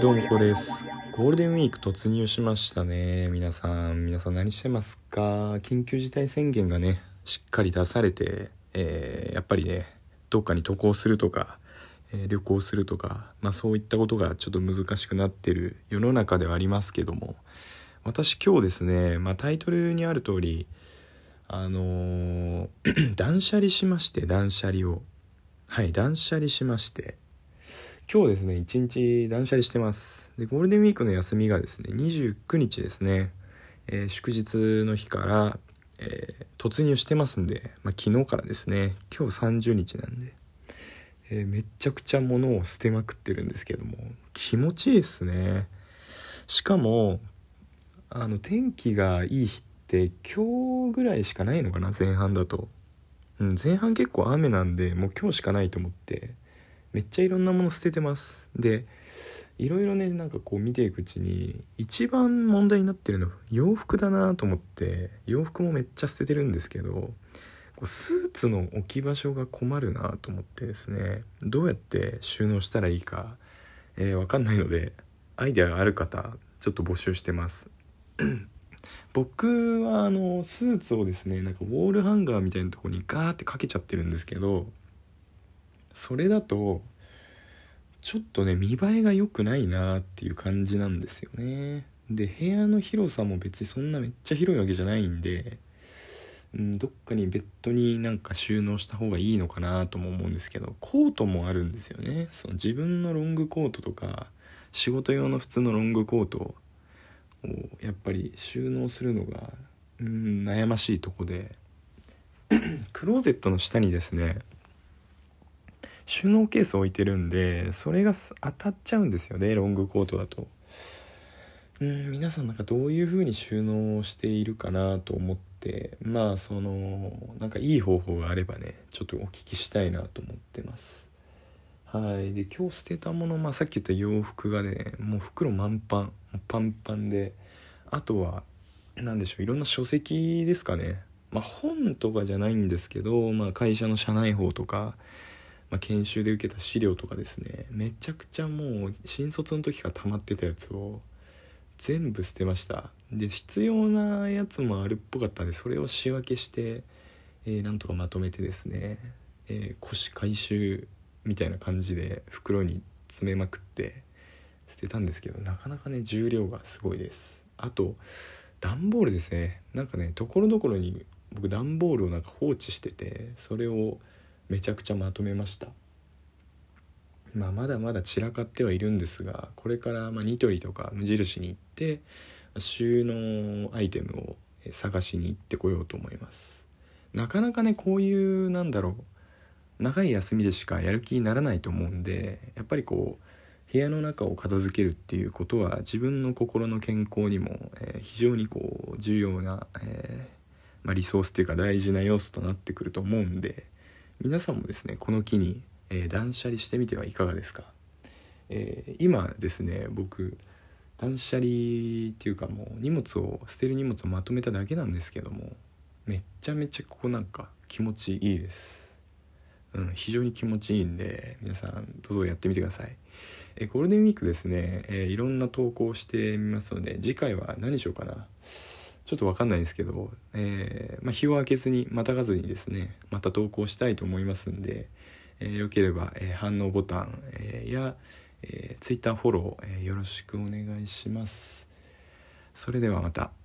どうもこです。ゴールデンウィーク突入しましたね。皆さん皆さん何してますか？緊急事態宣言がねしっかり出されて、えー、やっぱりねどっかに渡航するとか、えー、旅行するとか、まあ、そういったことがちょっと難しくなってる世の中ではありますけども私今日ですね、まあ、タイトルにある通りあのー、断捨離しまして断捨離を。はい断捨離しまして今日ですね一日断捨離してます。でゴールデンウィークの休みがですね29日ですね、えー、祝日の日から、えー、突入してますんで、まあ、昨日からですね。今日30日なんで、えー、めっちゃくちゃ物を捨てまくってるんですけども気持ちいいですね。しかもあの天気がいい日って今日ぐらいしかないのかな前半だと、うん、前半結構雨なんでもう今日しかないと思って。めっちゃいろんなもの捨ててます。でいろいろねなんかこう見ていくうちに一番問題になってるの洋服だなと思って洋服もめっちゃ捨ててるんですけどこうスーツの置き場所が困るなと思ってですねどうやって収納したらいいか、えー、分かんないのでアイデアがある方ちょっと募集してます。僕はあのスーツをですねなんかウォールハンガーみたいなとこにガーってかけちゃってるんですけどそれだとちょっとね見栄えが良くないなっていう感じなんですよね。で部屋の広さも別にそんなめっちゃ広いわけじゃないんで、うん、どっかにベッドになんか収納した方がいいのかなとも思うんですけどコートもあるんですよね。その自分のロングコートとか仕事用の普通のロングコートをやっぱり収納するのがうん悩ましいとこでクローゼットの下にですね収納ケース置いてるんでそれが当たっちゃうんですよねロングコートだと。うん皆さんなんかどういう風に収納をしているかなと思って。まあそのなんかいい方法があればねちょっとお聞きしたいなと思ってます。はい。で今日捨てたもの、まあ、さっき言った洋服がねもう袋満帆。パンパンで。あとは何でしょういろんな書籍ですかね。まあ本とかじゃないんですけど、まあ、会社の社内法とかまあ、研修で受けた資料とかですねめちゃくちゃもう新卒の時から溜まってたやつを全部捨てました。で必要なやつもあるっぽかったんでそれを仕分けして、えー、なんとかまとめてですね、えー、腰回収みたいな感じで袋に詰めまくって捨てたんですけどなかなかね重量がすごいです。あと段ボールですね。なんかねところどころに僕段ボールをなんか放置しててそれをめちゃくちゃまとめました。まあまだまだ散らかってはいるんですがこれからまニトリとか無印に行って収納アイテムを探しに行ってこようと思います。なかなかねこういうなんだろう長い休みでしかやる気にならないと思うんでやっぱりこう部屋の中を片付けるっていうことは自分の心の健康にも、えー、非常にこう重要な、えー、まあ、リソースっていうか大事な要素となってくると思うんで皆さんもですねこの機に、えー、断捨離してみてはいかがですか、えー、今ですね僕断捨離っていうかもう荷物を捨てる荷物をまとめただけなんですけどもめっちゃめちゃここなんか気持ちいいです。うん、非常に気持ちいいんで皆さんどうぞやってみてください。えゴールデンウィークですね、えー、いろんな投稿してみますので次回は何しようかな。ちょっとわかんないですけど、えー、まあ、日を明けずにまたがずにですねまた投稿したいと思いますんで、えー、よければ、え反応ボタン、えや、え Twitter フォロー、えよろしくお願いしますそれではまた。